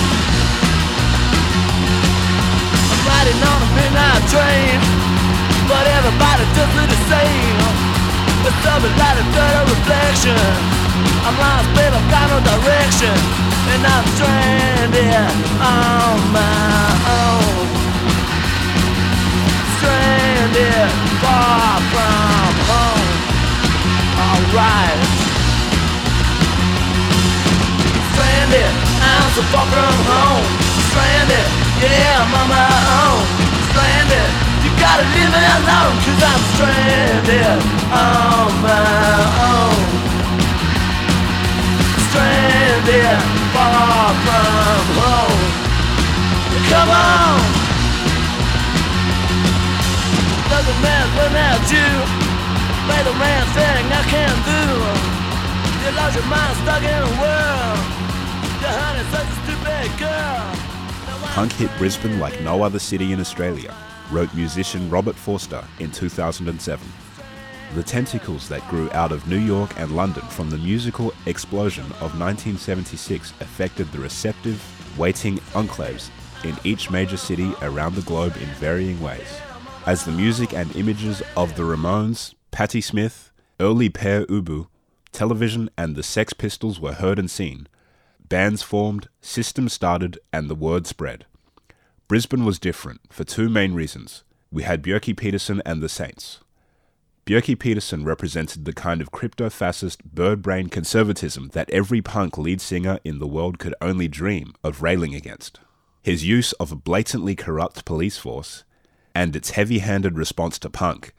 I'm riding on a midnight train. But everybody does it the same. But something like a dirty reflection. I'm lost, babe, I've got no direction. And I'm stranded on my own. Stranded far from home. Alright. Stranded, I'm so far from home. Stranded, yeah, I'm on my own. Stranded, gotta leave me alone, cause I'm stranded on my own. Stranded far from home. Come on! Doesn't matter. Play the man thing I can do. You lost your mind stuck in a world. Your honey's such a stupid girl. Punk hit Brisbane like no other city in Australia, wrote musician Robert Forster in 2007. The tentacles that grew out of New York and London from the musical explosion of 1976 affected the receptive, waiting enclaves in each major city around the globe in varying ways. As the music and images of the Ramones, Patti Smith, early Pere Ubu, television, and the Sex Pistols were heard and seen, bands formed, systems started, and the word spread. Brisbane was different for two main reasons we had Bjelke-Petersen and the Saints. Bjelke-Petersen represented the kind of crypto fascist, bird brain conservatism that every punk lead singer in the world could only dream of railing against. His use of a blatantly corrupt police force and its heavy handed response to punk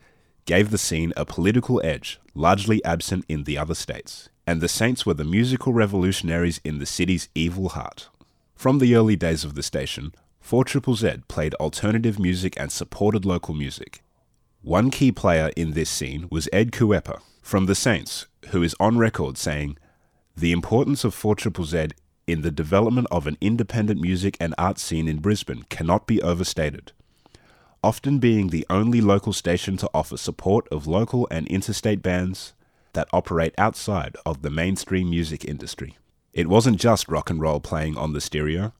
gave the scene a political edge largely absent in the other states, and the Saints were the musical revolutionaries in the city's evil heart. From the early days of the station, 4 Triple Z played alternative music and supported local music. One key player in this scene was Ed Kuepper from the Saints, who is on record saying, The importance of 4 Triple Z in the development of an independent music and art scene in Brisbane cannot be overstated. Often being the only local station to offer support of local and interstate bands that operate outside of the mainstream music industry. It wasn't just rock and roll playing on the stereo,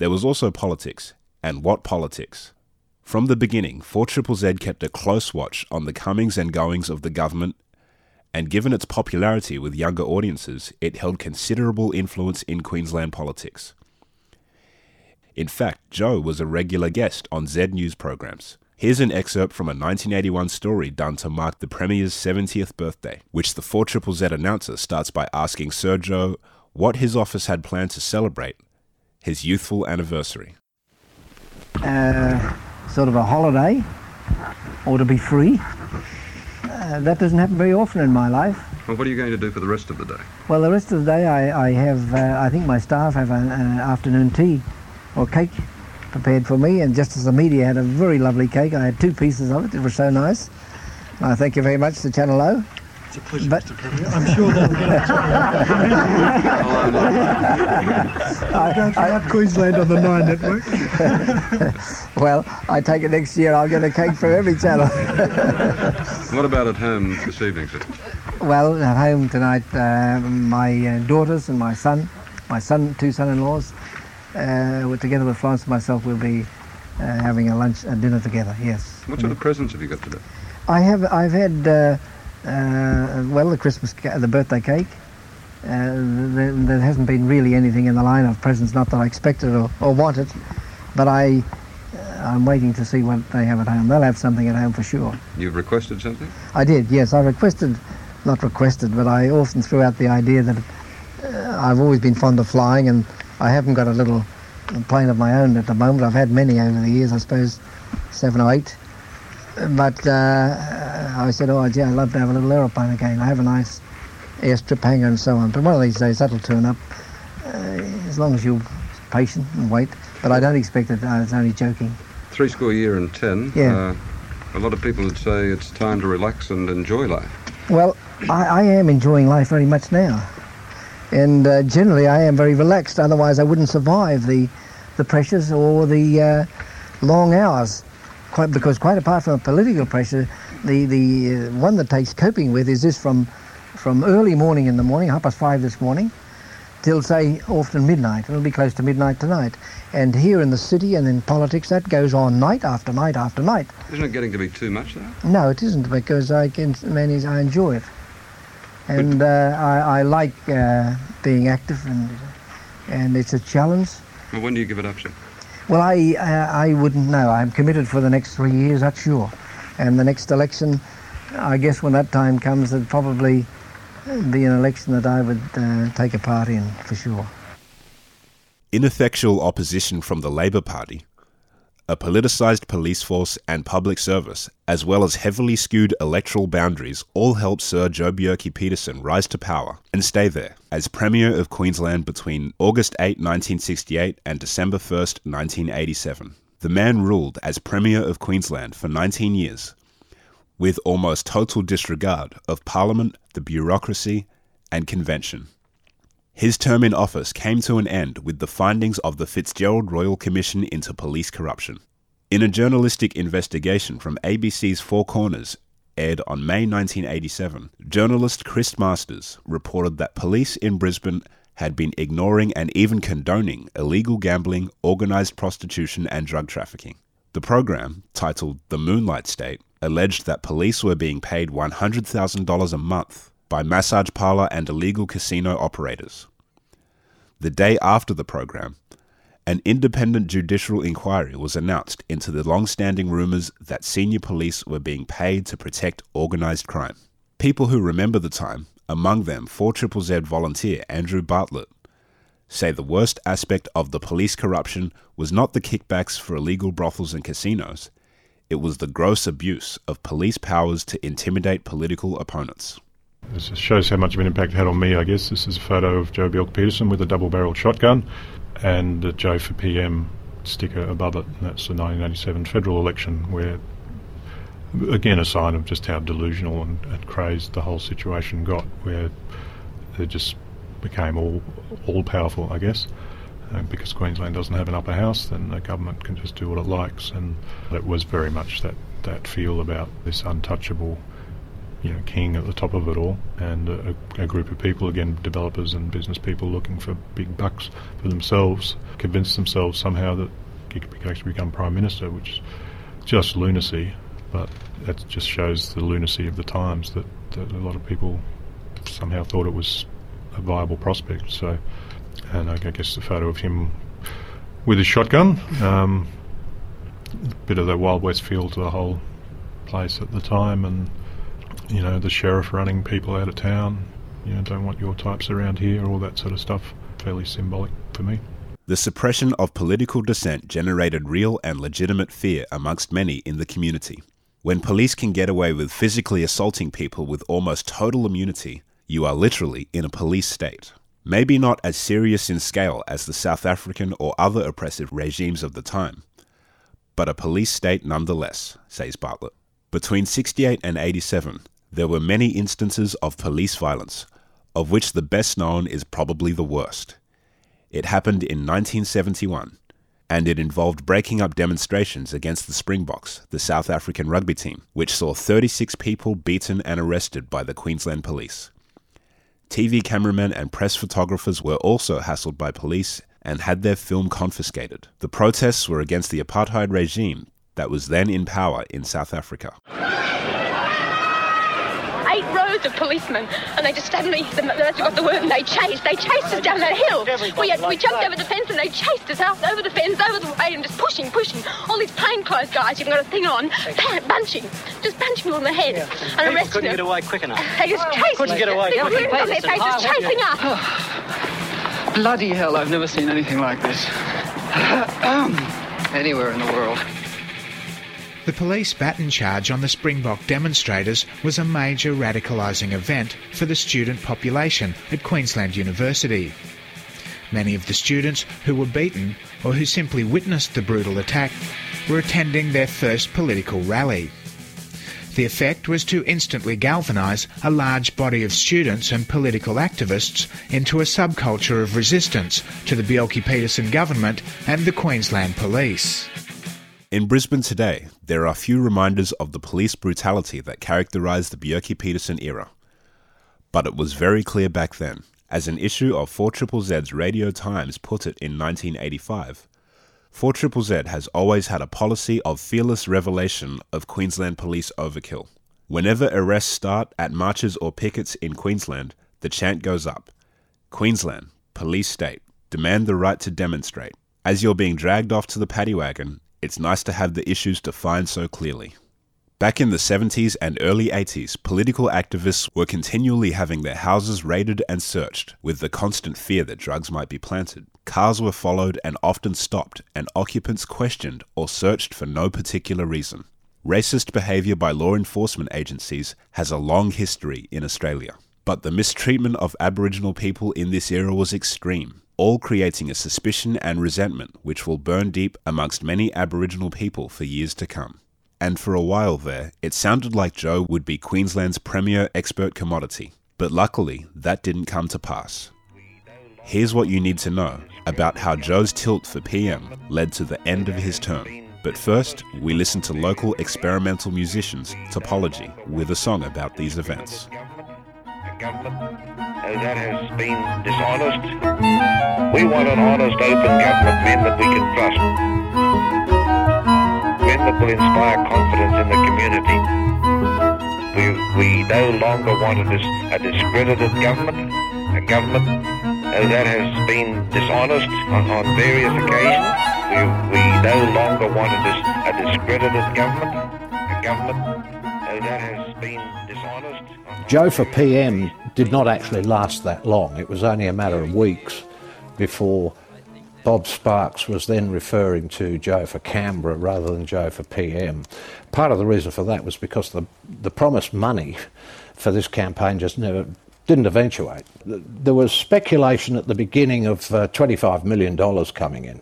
there was also politics, and what politics. From the beginning, 4ZZZ kept a close watch on the comings and goings of the government, and given its popularity with younger audiences, it held considerable influence in Queensland politics. In fact, Joh was a regular guest on Z News programs. Here's an excerpt from a 1981 story done to mark the Premier's 70th birthday, which the 4ZZZ announcer starts by asking Joh what his office had planned to celebrate his youthful anniversary. Uh, sort of a holiday or to be free. Uh, that doesn't happen very often in my life. Well, what are you going to do for the rest of the day? Well, the rest of the day I, I have, uh, I think my staff have an afternoon tea or cake prepared for me, and just as the media had a very lovely cake, I had two pieces of it. It was so nice. I thank you very much to Channel O. It's a pleasure, But- Mr. Premier. I'm sure they'll get I- Don't I- forget Queensland on the Nine Network. well, I take it next year I'll get a cake from every channel. What about at home this evening, sir? well, at home tonight, uh, my uh, daughters and my son, my son, two son-in-laws, uh, we're together with Florence and myself, we'll be uh, having a lunch, a dinner together. Yes. What sort of presents have you got today? I have. I've had. Uh, well, the Christmas, ca- the birthday cake. Uh, there, there hasn't been really anything in the line of presents, not that I expected or, or wanted, but I, uh, I'm waiting to see what they have at home. They'll have something at home for sure. You've requested something? I did, yes. I requested, not requested, but I often threw out the idea that uh, I've always been fond of flying, and I haven't got a little plane of my own at the moment. I've had many over the years, I suppose, seven or eight. But uh, I said, oh, gee, I'd love to have a little aeroplane again. I have a nice airstrip hangar and so on. But one of these days that'll turn up, uh, as long as you're patient and wait. But I don't expect it. I was only joking. Three score year and ten. Yeah. Uh, a lot of people would say it's time to relax and enjoy life. Well, I, I am enjoying life very much now. And uh, generally I am very relaxed, otherwise I wouldn't survive the, the pressures or the uh, long hours. Quite, because quite apart from the political pressure, the, the uh, one that takes coping with is this from, from early morning in the morning, half past five this morning, till say often midnight. It'll be close to midnight tonight. And here in the city and in politics, that goes on night after night after night. Isn't it getting to be too much, though? No, it isn't because I can manage. I enjoy it, and uh, I, I like uh, being active, and and it's a challenge. Well, when do you give it up, sir? Well, I I wouldn't know. I'm committed for the next three years, that's sure. And the next election, I guess when that time comes, it'd probably be an election that I would uh, take a part in for sure. Ineffectual opposition from the Labour Party, a politicised police force and public service, as well as heavily skewed electoral boundaries, all helped Sir Joh Bjelke-Petersen rise to power and stay there as Premier of Queensland between August 8, 1968 and December 1, 1987. The man ruled as Premier of Queensland for 19 years, with almost total disregard of Parliament, the bureaucracy, and convention. His term in office came to an end with the findings of the Fitzgerald Royal Commission into Police Corruption. In a journalistic investigation from ABC's Four Corners, aired on May 1987, journalist Chris Masters reported that police in Brisbane had been ignoring and even condoning illegal gambling, organised prostitution, and drug trafficking. The program, titled The Moonlight State, alleged that police were being paid $100,000 a month by massage parlour and illegal casino operators. The day after the program, an independent judicial inquiry was announced into the long standing rumours that senior police were being paid to protect organised crime. People who remember the time, among them 4ZZZ volunteer Andrew Bartlett, say the worst aspect of the police corruption was not the kickbacks for illegal brothels and casinos, it was the gross abuse of police powers to intimidate political opponents. This shows how much of an impact it had on me, I guess. This is a photo of Joh Bjelke-Petersen with a double-barreled shotgun and the Joh for PM sticker above it. And that's the 1987 federal election where, again, a sign of just how delusional and, and crazed the whole situation got, where it just became all all powerful, I guess. Uh, because Queensland doesn't have an upper house, then the government can just do what it likes, and it was very much that, that feel about this untouchable, you know, king at the top of it all, and a, a group of people, again, developers and business people looking for big bucks for themselves, convince themselves somehow that he could actually become prime minister, which is just lunacy, but that just shows the lunacy of the times that, that a lot of people somehow thought it was a viable prospect. So and I guess the photo of him with his shotgun. Um, bit of the Wild West feel to the whole place at the time, and you know the sheriff running people out of town. You know, don't want your types around here, all that sort of stuff. Fairly symbolic for me. The suppression of political dissent generated real and legitimate fear amongst many in the community. When police can get away with physically assaulting people with almost total immunity, you are literally in a police state. Maybe not as serious in scale as the South African or other oppressive regimes of the time, but a police state nonetheless, says Bartlett. Between 68 and 87, there were many instances of police violence, of which the best known is probably the worst. It happened in 1971, and it involved breaking up demonstrations against the Springboks, the South African rugby team, which saw 36 people beaten and arrested by the Queensland police. TV cameramen and press photographers were also hassled by police and had their film confiscated. The protests were against the apartheid regime that was then in power in South Africa. Eight rows of policemen, and they just suddenly, that's got the word, and they chased, they chased us down that hill. We, had, we jumped over the fence and they chased us out over the fence, over the way, and just pushing, pushing. All these plainclothes guys, you've got a thing on, bunching, just punching me on the head and arresting Couldn't us. get away quick enough. They just chased Couldn't get away They quick were enough. on their faces chasing us. Bloody hell, I've never seen anything like this. Anywhere in the world. The police baton charge on the Springbok demonstrators was a major radicalising event for the student population at Queensland University. Many of the students who were beaten or who simply witnessed the brutal attack were attending their first political rally. The effect was to instantly galvanise a large body of students and political activists into a subculture of resistance to the Bjelke-Petersen government and the Queensland Police. In Brisbane today, there are few reminders of the police brutality that characterised the Bjelke-Petersen era. But it was very clear back then, as an issue of 4ZZZ's Radio Times put it in 1985. 4ZZZ has always had a policy of fearless revelation of Queensland police overkill. Whenever arrests start at marches or pickets in Queensland, the chant goes up Queensland, police state, demand the right to demonstrate. As you're being dragged off to the paddy wagon, it's nice to have the issues defined so clearly. Back in the 70s and early 80s, political activists were continually having their houses raided and searched, with the constant fear that drugs might be planted. Cars were followed and often stopped, and occupants questioned or searched for no particular reason. Racist behaviour by law enforcement agencies has a long history in Australia. But the mistreatment of Aboriginal people in this era was extreme, all creating a suspicion and resentment which will burn deep amongst many Aboriginal people for years to come. And for a while there, it sounded like Joh would be Queensland's premier expert commodity. But luckily, that didn't come to pass. Here's what you need to know about how Joh's tilt for PM led to the end of his term. But first, we listen to local experimental musicians, Topology, with a song about these events. That has been dishonest. We want an honest, open government, men that we can trust. Men that will inspire confidence in the community. We, we no longer want a, dis, a discredited government, a government uh, that has been dishonest on, on various occasions. We, we no longer want a, dis- a discredited government, a government uh, that has been. Joh for PM did not actually last that long. It was only a matter of weeks before Bob Sparkes was then referring to Joh for Canberra rather than Joh for PM. Part of the reason for that was because the, the promised money for this campaign just never didn't eventuate. There was speculation at the beginning of uh, $25 million coming in.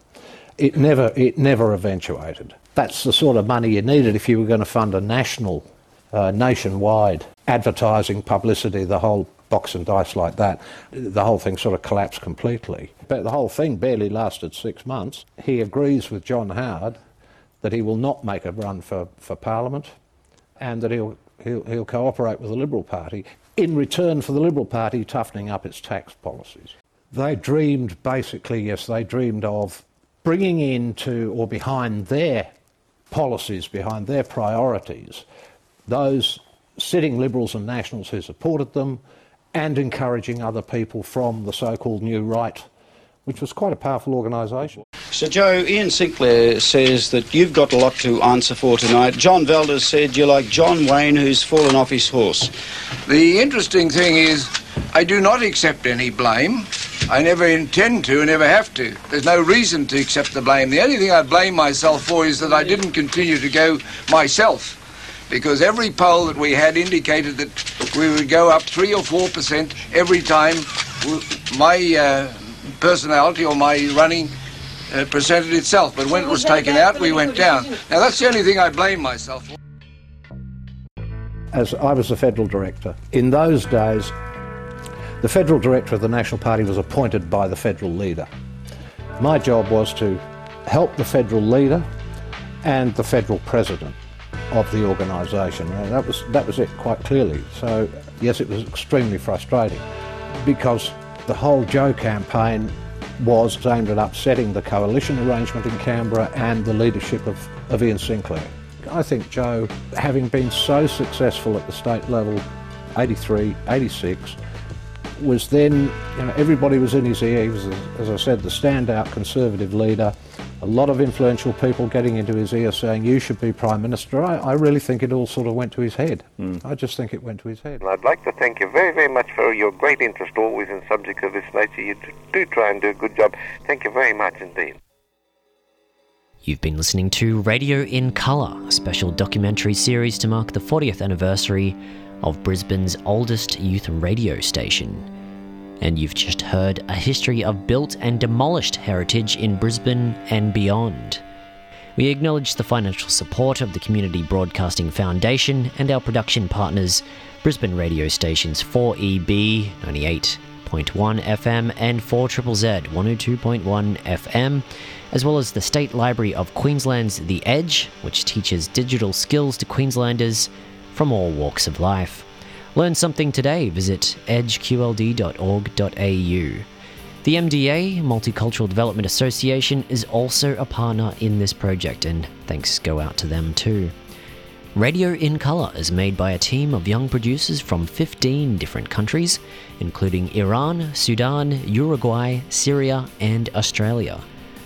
It never, it never eventuated. That's the sort of money you needed if you were going to fund a national, uh, nationwide advertising, publicity, the whole box and dice like that. The whole thing sort of collapsed completely. But the whole thing barely lasted six months. He agrees with John Howard that he will not make a run for, for Parliament and that he'll, he'll, he'll cooperate with the Liberal Party in return for the Liberal Party toughening up its tax policies. They dreamed, basically, yes, they dreamed of bringing into or behind their policies, behind their priorities, those sitting Liberals and Nationals who supported them and encouraging other people from the so called New Right, which was quite a powerful organisation. So, Joh, Ian Sinclair says that you've got a lot to answer for tonight. John Valder said you're like John Wayne who's fallen off his horse. The interesting thing is, I do not accept any blame. I never intend to, and never have to. There's no reason to accept the blame. The only thing I blame myself for is that I didn't continue to go myself. Because every poll that we had indicated that we would go up three or four percent every time my uh, personality or my running uh, presented itself. But when it was taken out, we went down. Now, that's the only thing I blame myself for. As I was the federal director, in those days, the federal director of the National Party was appointed by the federal leader. My job was to help the federal leader and the federal president of the organisation. That was that was it quite clearly. So yes, it was extremely frustrating because the whole Joh campaign was aimed at upsetting the coalition arrangement in Canberra and the leadership of, of Ian Sinclair. I think Joh, having been so successful at the state level, 83, 86, was then, you know, everybody was in his ear. He was, as I said, the standout Conservative leader. A lot of influential people getting into his ear saying, you should be Prime Minister. I, I really think it all sort of went to his head. Hmm. I just think it went to his head. I'd like to thank you very, very much for your great interest always in subjects of this nature. You do- do try and do a good job. Thank you very much indeed. You've been listening to Radio in Colour, a special documentary series to mark the 40th anniversary of Brisbane's oldest youth radio station. And you've just heard a history of built and demolished heritage in Brisbane and beyond. We acknowledge the financial support of the Community Broadcasting Foundation and our production partners, Brisbane radio stations 4EB 98.1 FM and 4ZZZ 102.1 FM, as well as the State Library of Queensland's The Edge, which teaches digital skills to Queenslanders from all walks of life. Learn something today, visit edgeqld.org.au. The MDA, Multicultural Development Association, is also a partner in this project, and thanks go out to them too. Radio in Colour is made by a team of young producers from 15 different countries, including Iran, Sudan, Uruguay, Syria, and Australia.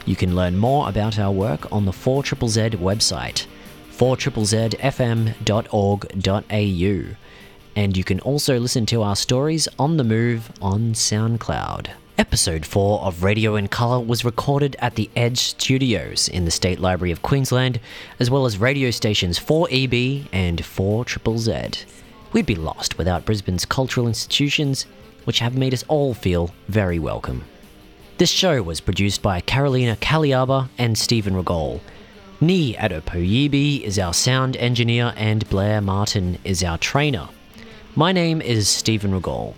You can learn more about our work on the 4ZZZ website, 4ZZZFM.org.au. And you can also listen to our stories on the move on SoundCloud. Episode 4 of Radio in Colour was recorded at the Edge Studios in the State Library of Queensland, as well as radio stations 4EB and 4ZZZ. We'd be lost without Brisbane's cultural institutions, which have made us all feel very welcome. This show was produced by Carolina Kaliaba and Stephen Regal. Ni Adopoyibi is our sound engineer and Blair Martin is our trainer. My name is Stephen Regol.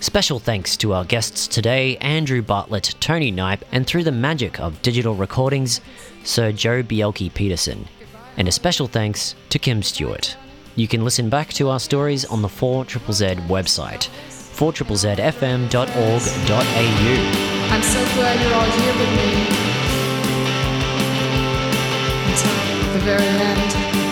Special thanks to our guests today, Andrew Bartlett, Tony Knipe, and through the magic of digital recordings, Sir Joh Bjelke-Petersen. And a special thanks to Kim Stewart. You can listen back to our stories on the 4ZZZ website, 4ZZZFM.org.au. I'm so glad you're all here with me very end.